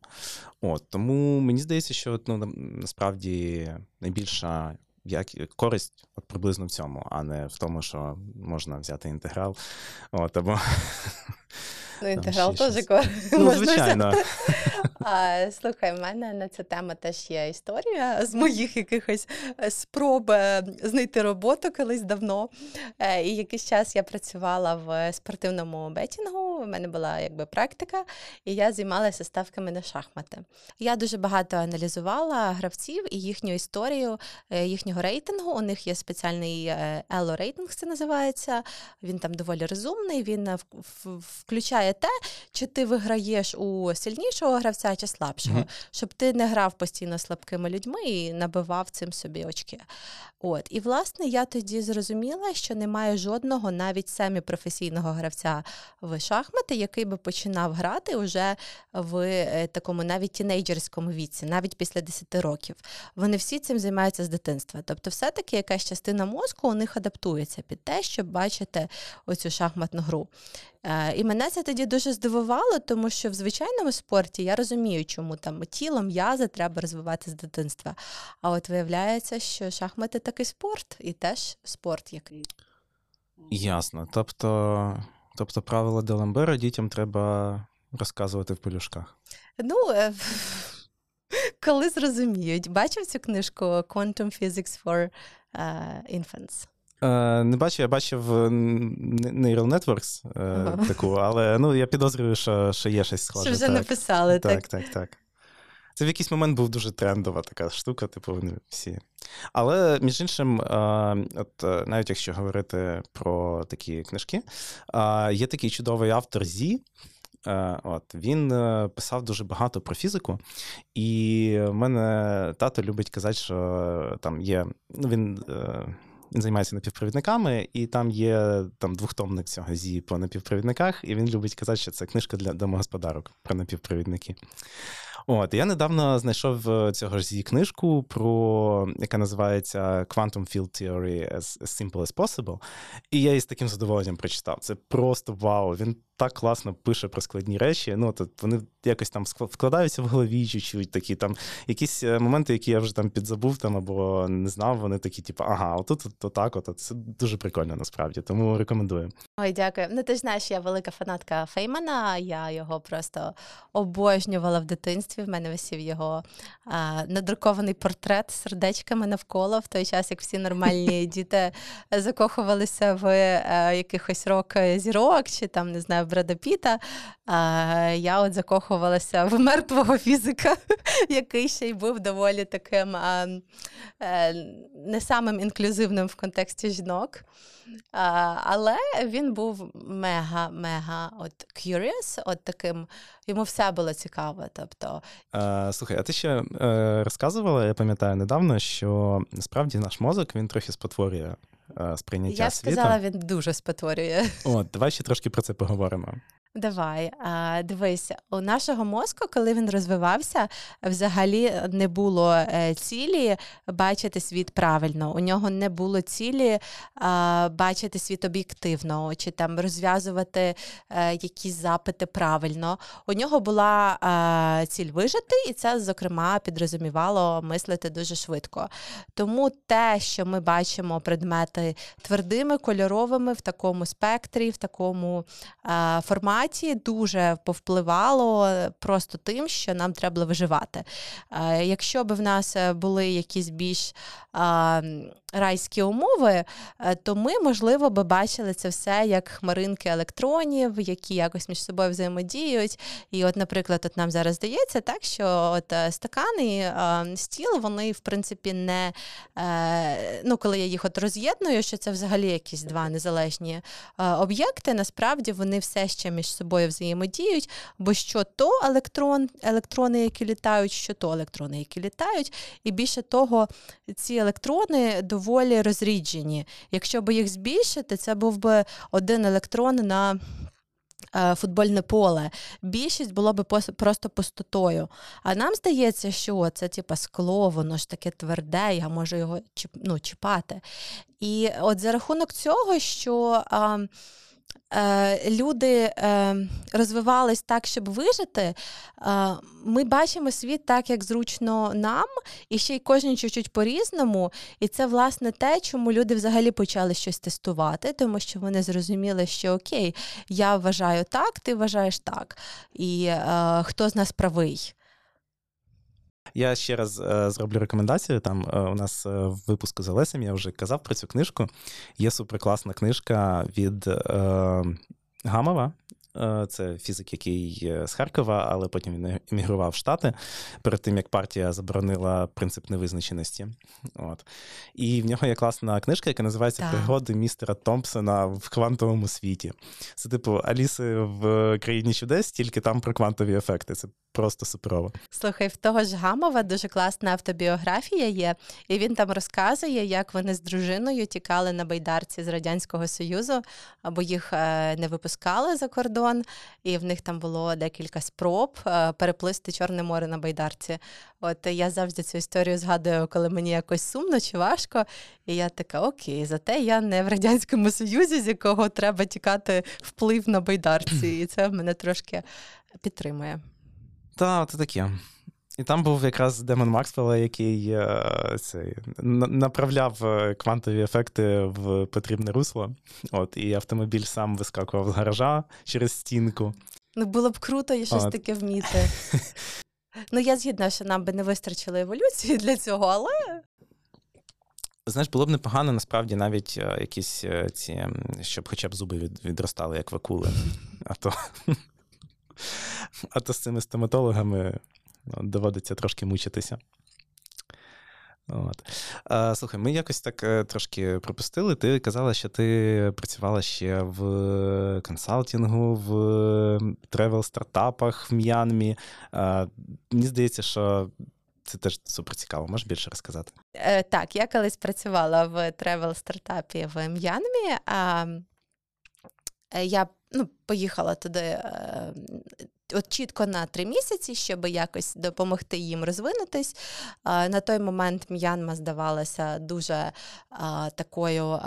Speaker 1: От Тому мені здається, що ну, насправді найбільша як користь от приблизно в цьому, а не в тому, що можна взяти інтеграл. От, або
Speaker 2: Ну, інтеграл теж.
Speaker 1: Ну, звичайно.
Speaker 2: А, Слухай, в мене на цю тему теж є історія з моїх якихось е, спроб е, знайти роботу колись давно. Е, і якийсь час я працювала в спортивному бетінгу. У мене була якби практика, і я займалася ставками на шахмати. Я дуже багато аналізувала гравців і їхню історію, їхнього рейтингу. У них є спеціальний Elo рейтинг, це називається. Він там доволі розумний. Він включає те, чи ти виграєш у сильнішого гравця чи слабшого, mm-hmm. щоб ти не грав постійно слабкими людьми і набивав цим собі очки. От і власне я тоді зрозуміла, що немає жодного навіть семіпрофесійного гравця в шахмати, який би починав грати уже в е, такому навіть тінейджерському віці, навіть після 10 років. Вони всі цим займаються з дитинства. Тобто, все-таки якась частина мозку у них адаптується під те, щоб бачити оцю шахматну гру. Е, і мене це тоді дуже здивувало, тому що в звичайному спорті я розумію, чому там тіло, м'язи треба розвивати з дитинства. А от виявляється, що шахмати такий спорт, і теж спорт який.
Speaker 1: Ясно. Тобто, тобто правила Деламбера дітям треба розказувати в пелюшках.
Speaker 2: Ну, е, коли зрозуміють, бачив цю книжку Quantum Physics for uh, Infants?
Speaker 1: Е, не бачив, я бачив Neural Networks ага. таку, але ну, я підозрюю, що що є щось схоже.
Speaker 2: Що вже так. написали,
Speaker 1: так? Так, так, так. Це в якийсь момент був дуже трендова така штука, типу вони всі. Але, між іншим, от навіть якщо говорити про такі книжки, є такий чудовий автор Зі. От Він е, писав дуже багато про фізику, і в мене тато любить казати, що там є. ну Він е, він займається напівпровідниками, і там є там двохтомник цього зі по напівпровідниках, і він любить казати, що це книжка для домогосподарок про напівпровідники. От я недавно знайшов е, цього ж книжку, про яка називається Quantum Field Theory as, Simple as Possible. І я її з таким задоволенням прочитав. Це просто вау. Він так класно пише про складні речі. Ну, то вони якось там вкладаються в голові чуть-чуть такі там якісь е, моменти, які я вже там підзабув там або не знав. Вони такі, типу, ага, отут то так, от це дуже прикольно насправді. Тому рекомендую.
Speaker 2: Ой, дякую. Ну ти ж знаєш, я велика фанатка Феймана. Я його просто обожнювала в дитинстві. В мене висів його а, надрукований портрет з сердечками навколо в той час, як всі нормальні діти закохувалися в а, е, якихось рок зірок чи там не знаю. Бреда Піта, я от закохувалася в мертвого фізика, який ще й був доволі таким а, е, не самим інклюзивним в контексті жінок. А, Але він був мега-мега от curious, от таким, йому все було цікаво. Тобто...
Speaker 1: А, Слухай, а ти ще е, розказувала, я пам'ятаю недавно, що насправді наш мозок він трохи спотворює Е, сприйняття світу.
Speaker 2: Я сказала, він дуже спотворює.
Speaker 1: От, давай ще трошки про це поговоримо.
Speaker 2: Давай, а, дивись, у нашого мозку, коли він розвивався, взагалі не було е, цілі бачити світ правильно. У нього не було цілі а, бачити світ об'єктивно, чи там розв'язувати а, е, якісь запити правильно. У нього була ціль вижити, і це, зокрема, підрозумівало мислити дуже швидко. Тому те, що ми бачимо предмети твердими, кольоровими в такому спектрі, в такому форматі форматі дуже повпливало просто тим, що нам треба було виживати. Якщо б в нас е, були якісь більш райські умови, е, то ми, можливо, би бачили це все як хмаринки електронів, які якось між собою взаємодіють. І, от, наприклад, от нам зараз здається, так що от е, стакани, е, стіл, вони, в принципі, не ну, коли я їх от роз'єдную, що це взагалі якісь два незалежні об'єкти, насправді вони все ще між собою взаємодіють, бо що то електрон, електрони, які літають, що то електрони, які літають, і більше того, ці електрони доволі розріджені. Якщо б їх збільшити, це був би один електрон на. Е, футбольне поле. Більшість було би просто пустотою. А нам здається, що це типа скло, воно ж таке тверде, я можу його ну, чіпати. І от за рахунок цього, що. А, Е, люди е, розвивались так, щоб вижити, е, ми бачимо світ так, як зручно нам, і ще й кожен чуть-чуть по-різному. І це, власне, те, чому люди взагалі почали щось тестувати, тому що вони зрозуміли, що окей, я вважаю так, ти вважаєш так. І хто з нас правий?
Speaker 1: Я ще раз е, зроблю рекомендацію. Там е, у нас е, в випуску з Олесем я вже казав про цю книжку. Є суперкласна книжка від е, Гамова. Е, це фізик, який з Харкова, але потім він емігрував в Штати перед тим, як партія заборонила принцип невизначеності. От. І в нього є класна книжка, яка називається так. Пригоди містера Томпсона в квантовому світі. Це, типу, Аліси в країні чудес, тільки там про квантові ефекти. Це просто суперово.
Speaker 2: Слухай, в того ж Гамова дуже класна автобіографія є, і він там розказує, як вони з дружиною тікали на байдарці з Радянського Союзу, або їх е, не випускали за кордон, і в них там було декілька спроб е, переплисти Чорне море на байдарці. От я завжди цю історію згадую, коли мені якось сумно чи важко. І я така, окей, зате я не в Радянському Союзі, з якого треба тікати вплив на байдарці. І це мене трошки підтримує.
Speaker 1: Та, це таке. І там був якраз Демон Максвелла, який е, цей, направляв е, квантові ефекти в потрібне русло. От, І автомобіль сам вискакував з гаража через стінку.
Speaker 2: Ну, було б круто і щось От. таке вміти. Ну, я згідна, що нам би не вистачило еволюції для цього, але.
Speaker 1: Знаєш, було б непогано насправді навіть е, якісь ці, щоб хоча б зуби відростали, як вакули. А то а то з цими стоматологами доводиться трошки мучитися. От. Слухай, ми якось так е, трошки пропустили. Ти казала, що ти працювала ще в консалтингу, в travel-стартапах в М'янмі. Мені здається, що це теж супер цікаво. Можеш більше розказати?
Speaker 2: Е, Так, я колись працювала в travel-стартапі в М'янмі. А е, я ну, поїхала туди е, от чітко на три місяці, щоб якось допомогти їм розвинутись. На той момент М'янма здавалася дуже такою.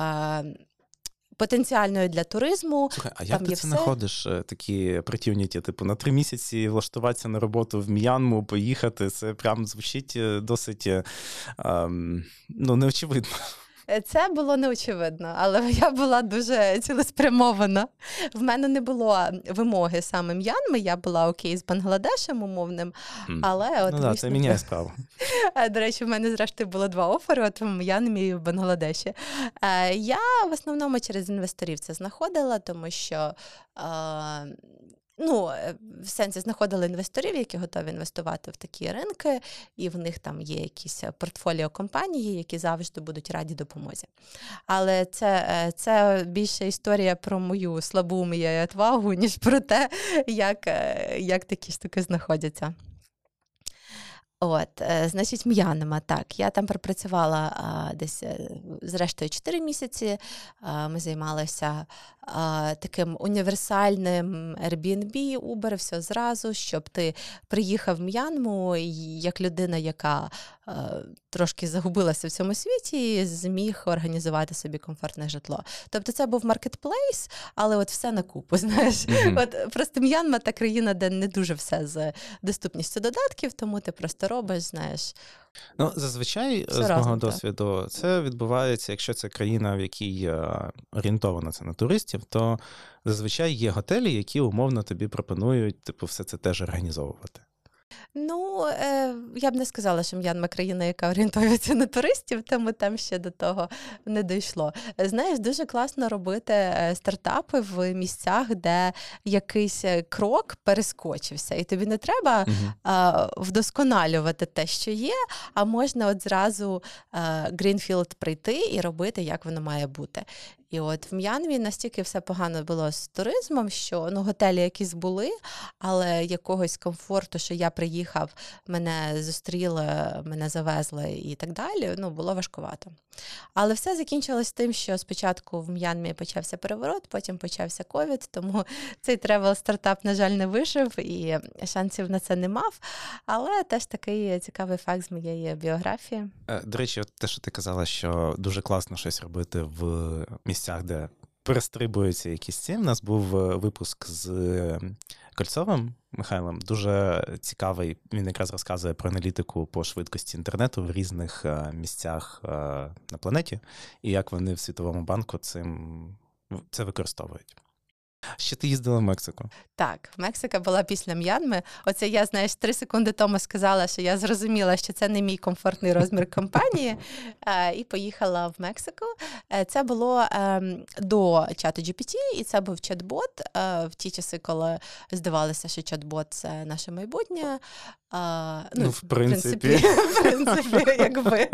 Speaker 2: Потенціальною для туризму.
Speaker 1: Слухай, а як ти це все... знаходиш е, такі притівніті? Типу на три місяці влаштуватися на роботу в М'янму, поїхати? Це прям звучить е, досить ем, ну, неочевидно.
Speaker 2: Це було неочевидно, але я була дуже цілеспрямована. В мене не було вимоги саме М'янми, я була окей з Бангладешем умовним. але от,
Speaker 1: Ну да, Це міняє справу.
Speaker 2: До речі, в мене зрештою було два офери от в М'янмі і в Бангладеші. Е, я в основному через інвесторів це знаходила, тому що ну, е, в сенсі знаходили інвесторів, які готові інвестувати в такі ринки, і в них там є якісь е, портфоліо компанії, які завжди будуть раді допомозі. Але це е, це більше історія про мою слабу мою відвагу, ніж про те, як, як такі штуки знаходяться. От, значить, М'янма, так. Я там пропрацювала а, десь зрештою 4 місяці. А, ми займалися таким універсальним Airbnb, Uber, все зразу, щоб ти приїхав в М'янму як людина, яка трошки загубилася в цьому світі, і зміг організувати собі комфортне житло. Тобто це був маркетплейс, але от все на купу. Знаєш, mm-hmm. от просто М'янма та країна, де не дуже все з доступністю додатків, тому ти просто робиш, знаєш.
Speaker 1: Ну, зазвичай, Все з мого досвіду, це відбувається, якщо це країна, в якій е, орієнтована це на туристів, то зазвичай є готелі, які умовно тобі пропонують, типу, все це теж організовувати.
Speaker 2: Ну, е, я б не сказала, що М'янма країна, яка орієнтується на туристів, тому там ще до того не дійшло. Знаєш, дуже класно робити е, стартапи в місцях, де якийсь е, крок перескочився, і тобі не треба uh вдосконалювати те, що є, а можна от зразу greenfield прийти і робити, як воно має бути. І от в М'янмі настільки все погано було з туризмом, що ну готелі якісь були, але якогось комфорту, що я приїхав, мене зустріли, мене завезли і так далі. Ну було важкувато. Але все закінчилось тим, що спочатку в М'янмі почався переворот, потім почався ковід, тому цей travel стартап, на жаль, не вижив і шансів на це не мав. Але теж такий цікавий факт з моєї біографії.
Speaker 1: Е, до речі, те, що ти казала, що дуже класно щось робити в місцях, де перестрибуються якісь ці. У нас був е, випуск з ем, Кольцовим Михайлом. Дуже цікавий. Він якраз розказує про аналітику по швидкості інтернету в різних е, місцях е, на планеті, і як вони в Світовому банку цим це використовують. Ще ти їздила в Мексику?
Speaker 2: Так, Мексика була після М'янми. Оце я, знаєш, три секунди тому сказала, що я зрозуміла, що це не мій комфортний розмір компанії, е, і поїхала в Мексику. Е, це було ем, до чату GPT, і це був чат-бот е, в ті часи, коли здавалося, що чат-бот це наше майбутнє.
Speaker 1: Ну, ну в принципі,
Speaker 2: в принципі, якби.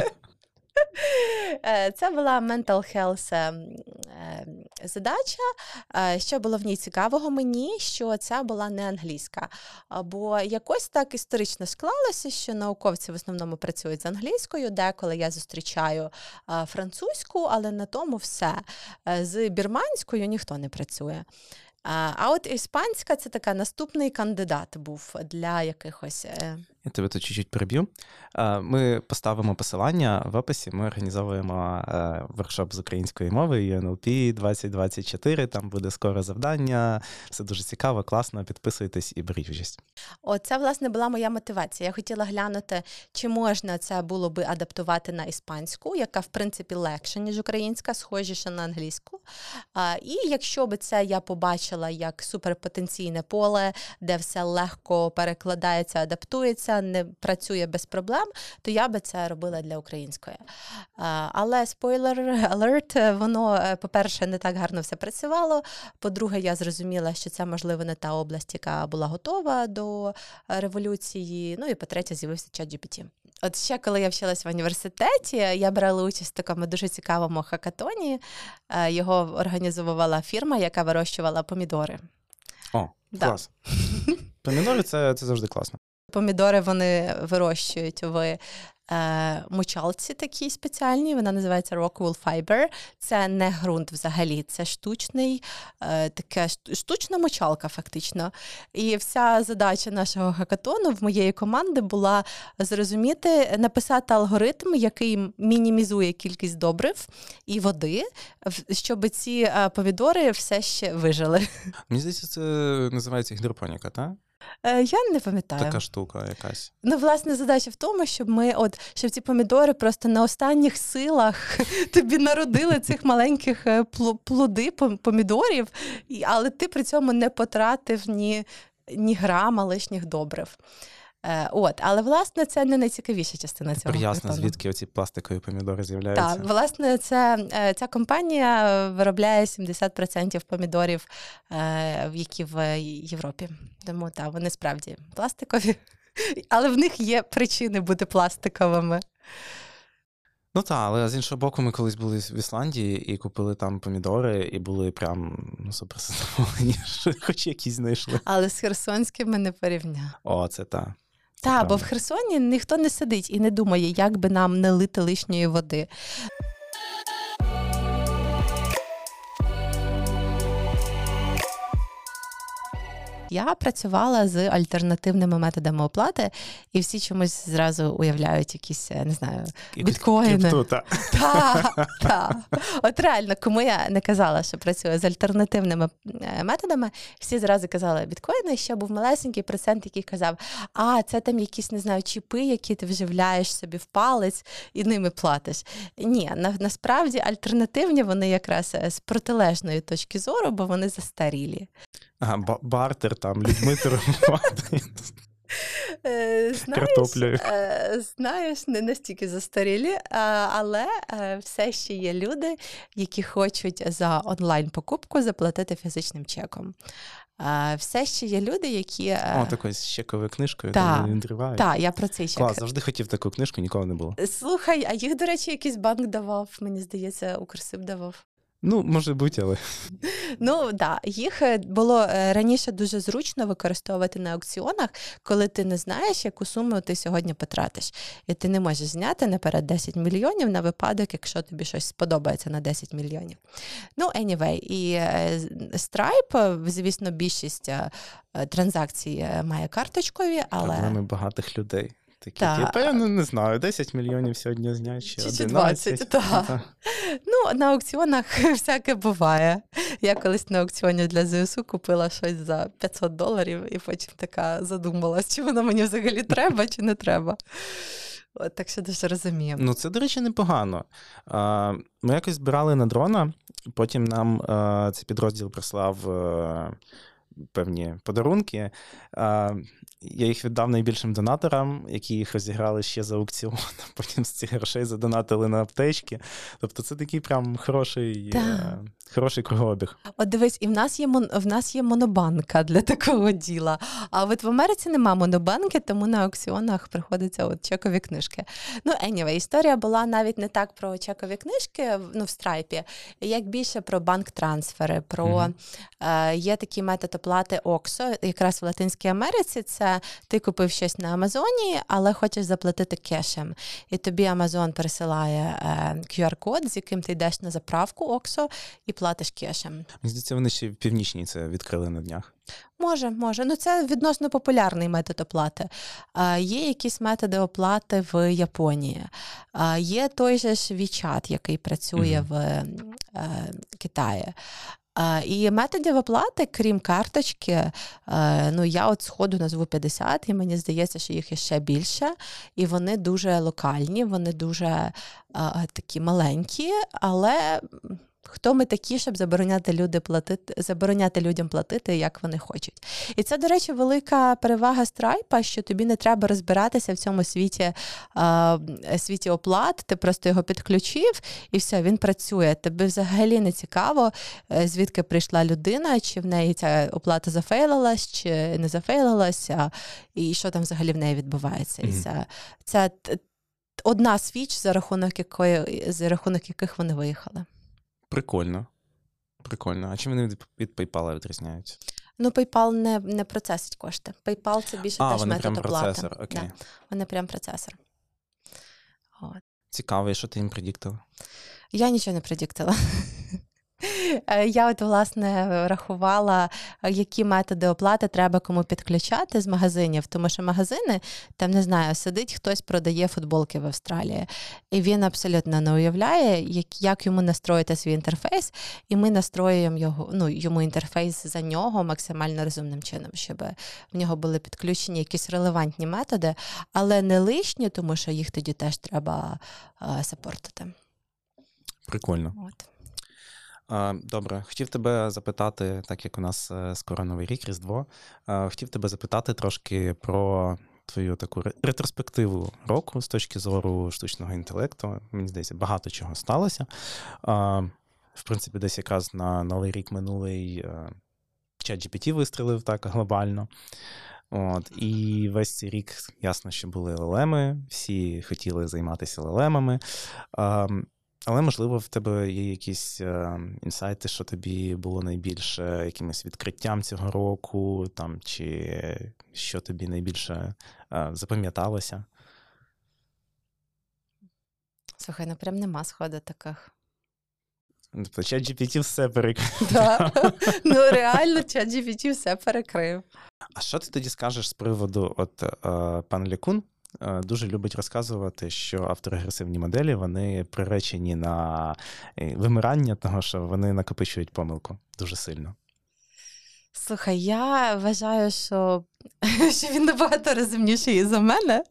Speaker 2: Е, це була mental health ем, ем, задача. Е, що було в ній цікавого мені, що ця була не англійська. Бо якось так історично склалося, що науковці в основному працюють з англійською, деколи я зустрічаю е, французьку, але на тому все. З бірманською ніхто не працює. А от іспанська це така наступний кандидат був для якихось.
Speaker 1: Е, Я тебе тут чуть-чуть переб'ю. Ми поставимо посилання в описі. Ми організовуємо е, воркшоп з української мови UNLP 2024. Там буде скоро завдання. Все дуже цікаво, класно. Підписуйтесь і беріть участь.
Speaker 2: Оце, власне, була моя мотивація. Я хотіла глянути, чи можна це було би адаптувати на іспанську, яка в принципі легше, ніж українська, схожіше на англійську. І якщо би це я побачила як суперпотенційне поле, де все легко перекладається, адаптується, не працює без проблем, то я би це робила для української. Але спойлер алерт, воно, е, по-перше, не так гарно все працювало. По-друге, я зрозуміла, що це, можливо, не та область, яка була готова до революції. Ну і по-третє, з'явився чат GPT. От ще коли я вчилась в університеті, я брала участь в такому дуже цікавому хакатоні. Е, його організовувала фірма, яка вирощувала помідори.
Speaker 1: О, да. клас. Помідори це, це завжди класно.
Speaker 2: Помідори вони вирощують в е, мочалці такій спеціальній, вона називається Rockwool Fiber. Це не ґрунт взагалі, це штучний, е, таке штучна мочалка, фактично. І вся задача нашого хакатону в моєї команди була зрозуміти, написати алгоритм, який мінімізує кількість добрив і води, щоб ці е, помідори все ще вижили.
Speaker 1: Мені здається, це називається гідропоніка, так?
Speaker 2: Е, я не пам'ятаю.
Speaker 1: Така штука якась.
Speaker 2: Ну, власне, задача в тому, щоб ми, от щоб ці помідори просто на останніх силах тобі народили цих маленьких е, плоди помідорів, але ти при цьому не потратив ні, ні грама лишніх добрив. Е, от, але власне це не найцікавіша частина цього.
Speaker 1: Ясно, звідки оці пластикові помідори з'являються.
Speaker 2: Так, власне, це е, ця компанія виробляє 70% помідорів, е, які в Європі. Тому так, вони справді пластикові, але в них є причини бути пластиковими.
Speaker 1: Ну так, але з іншого боку, ми колись були в Ісландії і купили там помідори, і були прям ну, супер задоволені, що хоч якісь знайшли.
Speaker 2: Але з Херсонськими не порівняв.
Speaker 1: О, це так.
Speaker 2: Так, бо в Херсоні ніхто не сидить і не думає, як би нам не лити лишньої води. Я працювала з альтернативними методами оплати, і всі чомусь зразу уявляють якісь, не знаю, біткоїни. Так, так. От реально, кому я не казала, що працюю з альтернативними е, методами, всі зразу казали біткоїни. І ще був малесенький процент, який казав: а це там якісь не знаю, чіпи, які ти вживляєш собі в палець і ними платиш. Ні, на, насправді альтернативні вони якраз е, з протилежної точки зору, бо вони застарілі.
Speaker 1: Ага, бартер там людьми торгувати.
Speaker 2: Е, знаєш, е, знаєш, не настільки застарілі, але е, все ще є люди, які хочуть за онлайн-покупку заплатити фізичним чеком. Все ще є люди, які.
Speaker 1: О, такою з чековою книжкою,
Speaker 2: Та,
Speaker 1: там відривають.
Speaker 2: Так, я про цей чек.
Speaker 1: Клас, завжди хотів таку книжку, ніколи не було.
Speaker 2: Слухай, а їх, до речі, якийсь банк давав, мені здається, Укрсиб давав.
Speaker 1: Ну, може бути, але
Speaker 2: Ну да, їх е, було е, раніше дуже зручно використовувати на аукціонах, коли ти не знаєш, яку суму ти сьогодні потратиш. І ти не можеш зняти наперед 10 мільйонів на випадок, якщо тобі щось сподобається на 10 мільйонів. Ну, anyway, і е, Stripe, звісно, більшість транзакцій має карточкові, але.
Speaker 1: проблеми багатих людей. Такі,
Speaker 2: Та.
Speaker 1: типу, я не, не знаю, 10 мільйонів сьогодні знять, чи
Speaker 2: Чи- чи
Speaker 1: 11.
Speaker 2: 20, та. Ну, на аукціонах всяке буває. Я колись на аукціоні для ЗСУ купила щось за 500 доларів і потім така задумалась, чи воно мені взагалі треба, чи не треба. От, так що дуже розумію.
Speaker 1: Ну, це, до речі, непогано. Ми якось збирали на дрона, потім нам цей підрозділ прислав певні подарунки. А, Я їх віддав найбільшим донаторам, які їх розіграли ще за аукціон. Потім з цих грошей задонатили на аптечки. Тобто це такий прям хороший,
Speaker 2: Так.
Speaker 1: е, хороший кругообіг.
Speaker 2: От дивись, і в нас є мон... в нас є монобанка для такого діла. А от в Америці нема монобанки, тому на аукціонах приходиться от чекові книжки. Ну, anyway, історія була навіть не так про чекові книжки, ну, в страйпі, як більше про банк-трансфери. Про
Speaker 1: Мгм.
Speaker 2: е, є такий метод оплати OXO, якраз в Латинській Америці. Це ти купив щось на Амазоні, але хочеш заплатити кешем. І тобі Амазон пересилає е, QR-код, з яким ти йдеш на заправку OXO і платиш кешем.
Speaker 1: Мені здається, вони ще в північній це відкрили на днях.
Speaker 2: Може, може. Ну це відносно популярний метод оплати. А, є якісь методи оплати в Японії. А, є той же ж WeChat, який працює
Speaker 1: Мгм.
Speaker 2: в е, Китаї. І методів оплати, крім карточки, ну я от сходу назву 50, і мені здається, що їх є ще більше, і вони дуже локальні, вони дуже такі маленькі, але. Хто ми такі, щоб забороняти люди платити, забороняти людям платити, як вони хочуть? І це, до речі, велика перевага страйпа, що тобі не треба розбиратися в цьому світі, а, світі оплат. Ти просто його підключив, і все, він працює. Тобі взагалі не цікаво, е, звідки прийшла людина, чи в неї ця оплата зафейлилась, чи не зафейлилася, і що там взагалі в неї відбувається. І
Speaker 1: Мгм.
Speaker 2: це, це т- одна свіч, за рахунок якої за рахунок яких вони виїхали.
Speaker 1: Прикольно. Прикольно. А чим вони від, від PayPal відрізняються?
Speaker 2: Ну, PayPal не, не процесить кошти. PayPal це більше
Speaker 1: А,
Speaker 2: теж
Speaker 1: вони
Speaker 2: метод
Speaker 1: прям
Speaker 2: оплати.
Speaker 1: процесор, окей.
Speaker 2: Да, вони прям процесор. От.
Speaker 1: Цікаво, і що ти їм предіктила?
Speaker 2: Я нічого не предіктила. Е, Я от власне рахувала, е, які методи оплати треба кому підключати з магазинів, тому що магазини, там не знаю, сидить хтось продає футболки в Австралії, і він абсолютно не уявляє, як, як йому настроїти свій інтерфейс, і ми настроюємо його, ну, йому інтерфейс за нього максимально розумним чином, щоб в нього були підключені якісь релевантні методи, але не лишні, тому що їх тоді теж треба е, сапортити.
Speaker 1: Прикольно.
Speaker 2: От.
Speaker 1: А, Добре, хотів тебе запитати, так як у нас е, скоро новий рік, Різдво, хотів тебе запитати трошки про твою таку ретроспективу року з точки зору штучного інтелекту. Мені здається, багато чого сталося. В принципі, десь якраз на новий рік минулий е, чат GPT вистрілив так глобально. От, і весь цей рік ясно, що були лелеми, всі хотіли займатися лелемами. Але, можливо, в тебе є якісь е, інсайти, що тобі було найбільше якимось відкриттям цього року, там, чи що тобі найбільше е, запам'яталося?
Speaker 2: Слухай, ну прям нема сходу таких.
Speaker 1: Тобто, чат GPT все перекрив.
Speaker 2: Да. Ну реально, чат GPT все перекрив.
Speaker 1: А що ти тоді скажеш з приводу, от е, пан Лікун дуже любить розказувати, що авторегресивні моделі вони приречені на е, вимирання, того що вони накопичують помилку дуже сильно.
Speaker 2: Слухай, я вважаю, що, що він набагато розумніший за мене,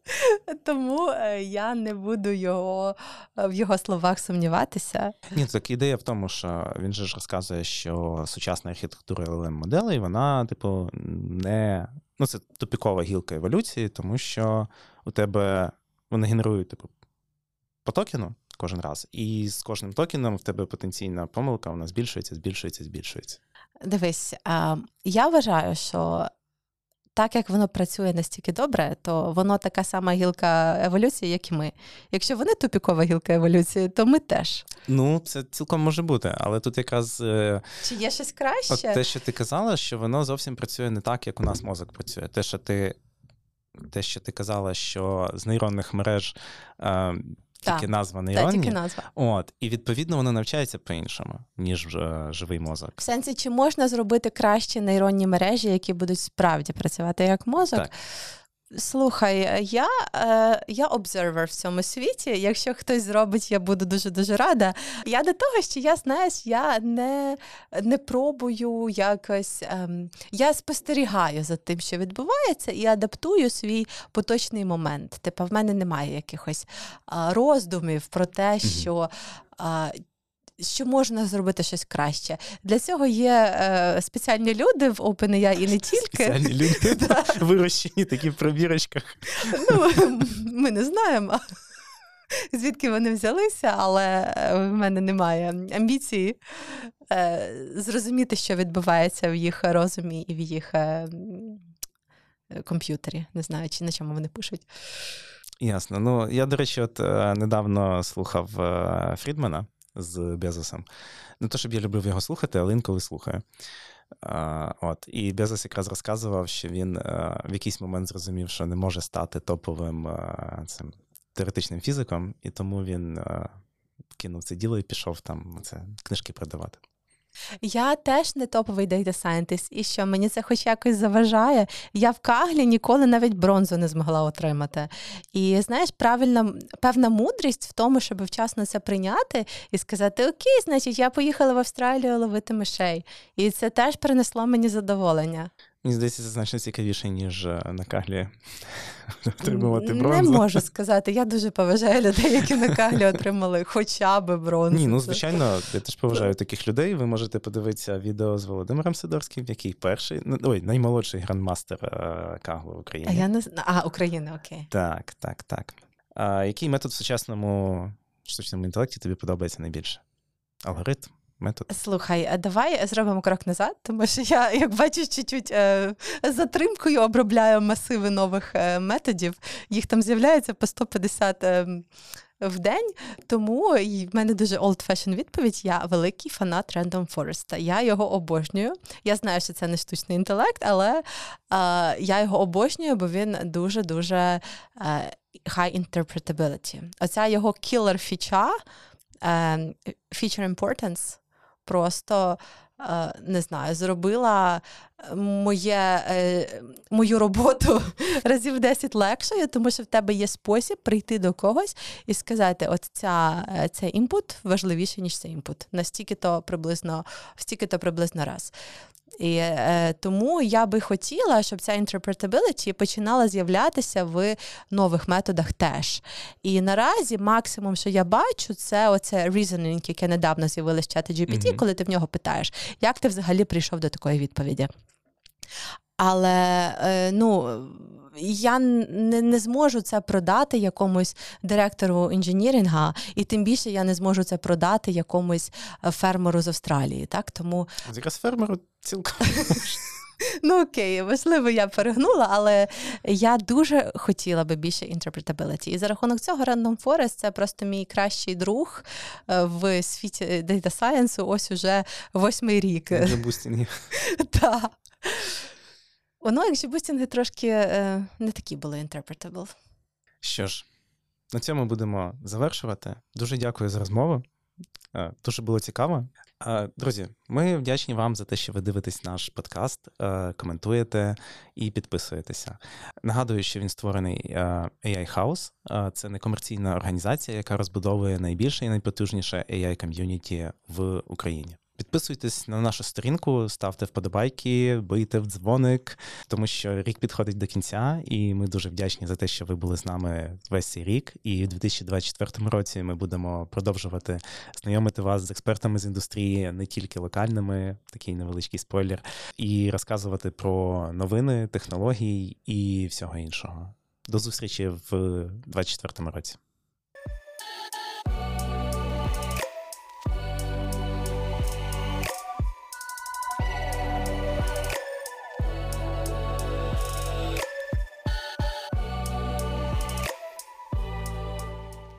Speaker 2: тому е, я не буду його в його словах сумніватися.
Speaker 1: Ні, так ідея в тому, що він же ж розказує, що сучасна архітектура LLM моделей, вона, типу, не ну, це тупікова гілка еволюції, тому що у тебе вони генерують типу, по токену кожен раз, і з кожним токеном в тебе потенційна помилка вона збільшується, збільшується, збільшується.
Speaker 2: Дивись, я вважаю, що так як воно працює настільки добре, то воно така сама гілка еволюції, як і ми. Якщо вони тупікова гілка еволюції, то ми теж.
Speaker 1: Ну, це цілком може бути, але тут якраз е,
Speaker 2: чи є щось краще?
Speaker 1: От те, що ти казала, що воно зовсім працює не так, як у нас мозок працює. Те, що ти те, що ти казала, що з нейронних мереж е, тільки назва нейронні.
Speaker 2: Тільки назва.
Speaker 1: От, І відповідно вони навчається по-іншому, ніж е, живий мозок.
Speaker 2: В сенсі, чи можна зробити кращі нейронні мережі, які будуть справді працювати як мозок?
Speaker 1: Так.
Speaker 2: Слухай, я е, я обзервер в цьому світі. Якщо хтось зробить, я буду дуже дуже рада. Я до того, що я знаєш, я не не пробую якось. Ем, я спостерігаю за тим, що відбувається, і адаптую свій поточний момент. Типа, в мене немає якихось роздумів про те, що. Що можна зробити щось краще. Для цього є е, спеціальні люди в OpenAI і не тільки.
Speaker 1: Спеціальні люди вирощені такі в пробірочках.
Speaker 2: Ну, Ми не знаємо. Звідки вони взялися, але е, в мене немає амбіції е, зрозуміти, що відбувається в їх розумі і в їх е, комп'ютері. Не знаю, чи на чому вони пишуть.
Speaker 1: Ясно. Ну, я, до речі, от недавно слухав Фрідмана з Безосом. Не то, щоб я любив його слухати, але інколи слухаю. А, от. І Безос якраз розказував, що він а, в якийсь момент зрозумів, що не може стати топовим а, цим теоретичним фізиком, і тому він кинув це діло і пішов там це, книжки продавати.
Speaker 2: Я теж не топовий Data Scientist, і що мені це хоч якось заважає. Я в Каглі ніколи навіть бронзу не змогла отримати. І знаєш, правильна певна мудрість в тому, щоб вчасно це прийняти і сказати: Окей, значить, я поїхала в Австралію ловити мишей. І це теж принесло мені задоволення.
Speaker 1: Мені здається, це значно цікавіше, ніж е, на каглі отримувати бронзу.
Speaker 2: Не можу сказати. Я дуже поважаю людей, які на каглі отримали хоча б бронзу.
Speaker 1: Ні, ну звичайно, я теж поважаю таких людей. Ви можете подивитися відео з Володимиром Сидорським, який перший, ну ой, наймолодший грандмастер е, Каглу в Україні.
Speaker 2: А я не. А, Україна, окей.
Speaker 1: Так, так, так. А який метод в сучасному штучному інтелекті тобі подобається найбільше? Алгоритм? Метод.
Speaker 2: Слухай, давай зробимо крок назад, тому що я, як бачиш, чуть-чуть е, затримкою обробляю масиви нових е, методів. Їх там з'являється по 150 е, в день. Тому в мене дуже old-fashion відповідь. Я великий фанат Random Forest. Я його обожнюю. Я знаю, що це не штучний інтелект, але я його обожнюю, бо він дуже-дуже high interpretability. Оця його killer фіча, feature importance просто е, не знаю, зробила моє, е, мою роботу разів 10 легшою, тому що в тебе є спосіб прийти до когось і сказати: от ця, цей імпут важливіший, ніж цей імпут. Настільки то приблизно, стільки то приблизно раз. І е, тому я би хотіла, щоб ця interpretability починала з'являтися в нових методах теж. І наразі максимум, що я бачу, це оце reasoning, яке недавно з'явилось в чаті GPT, mm-hmm. коли ти в нього питаєш, як ти взагалі прийшов до такої відповіді. Але е, ну, я не не зможу це продати якомусь директору інженірінга, і тим більше я не зможу це продати якомусь е, фермеру з Австралії. Так? Тому...
Speaker 1: Якраз фермеру цілком.
Speaker 2: Ну окей, можливо, я перегнула, але я дуже хотіла би більше interpretability. І за рахунок цього Random Forest це просто мій кращий друг е, в світі Data Science ось уже восьмий рік. Так. Воно, якщо бустінги трошки е, не такі були interpretable.
Speaker 1: Що ж, на цьому будемо завершувати. Дуже дякую за розмову. Е, дуже було цікаво. Е, друзі, ми вдячні вам за те, що ви дивитесь наш подкаст, коментуєте і підписуєтеся. Нагадую, що він створений AI House. Це некомерційна організація, яка розбудовує найбільше і найпотужніше AI ком'юніті в Україні. Підписуйтесь на нашу сторінку, ставте вподобайки, бийте в дзвоник, тому що рік підходить до кінця, і ми дуже вдячні за те, що ви були з нами весь цей рік. І в 2024 році ми будемо продовжувати знайомити вас з експертами з індустрії, не тільки локальними, такий невеличкий спойлер, і розказувати про новини, технології і всього іншого. До зустрічі в 2024 році.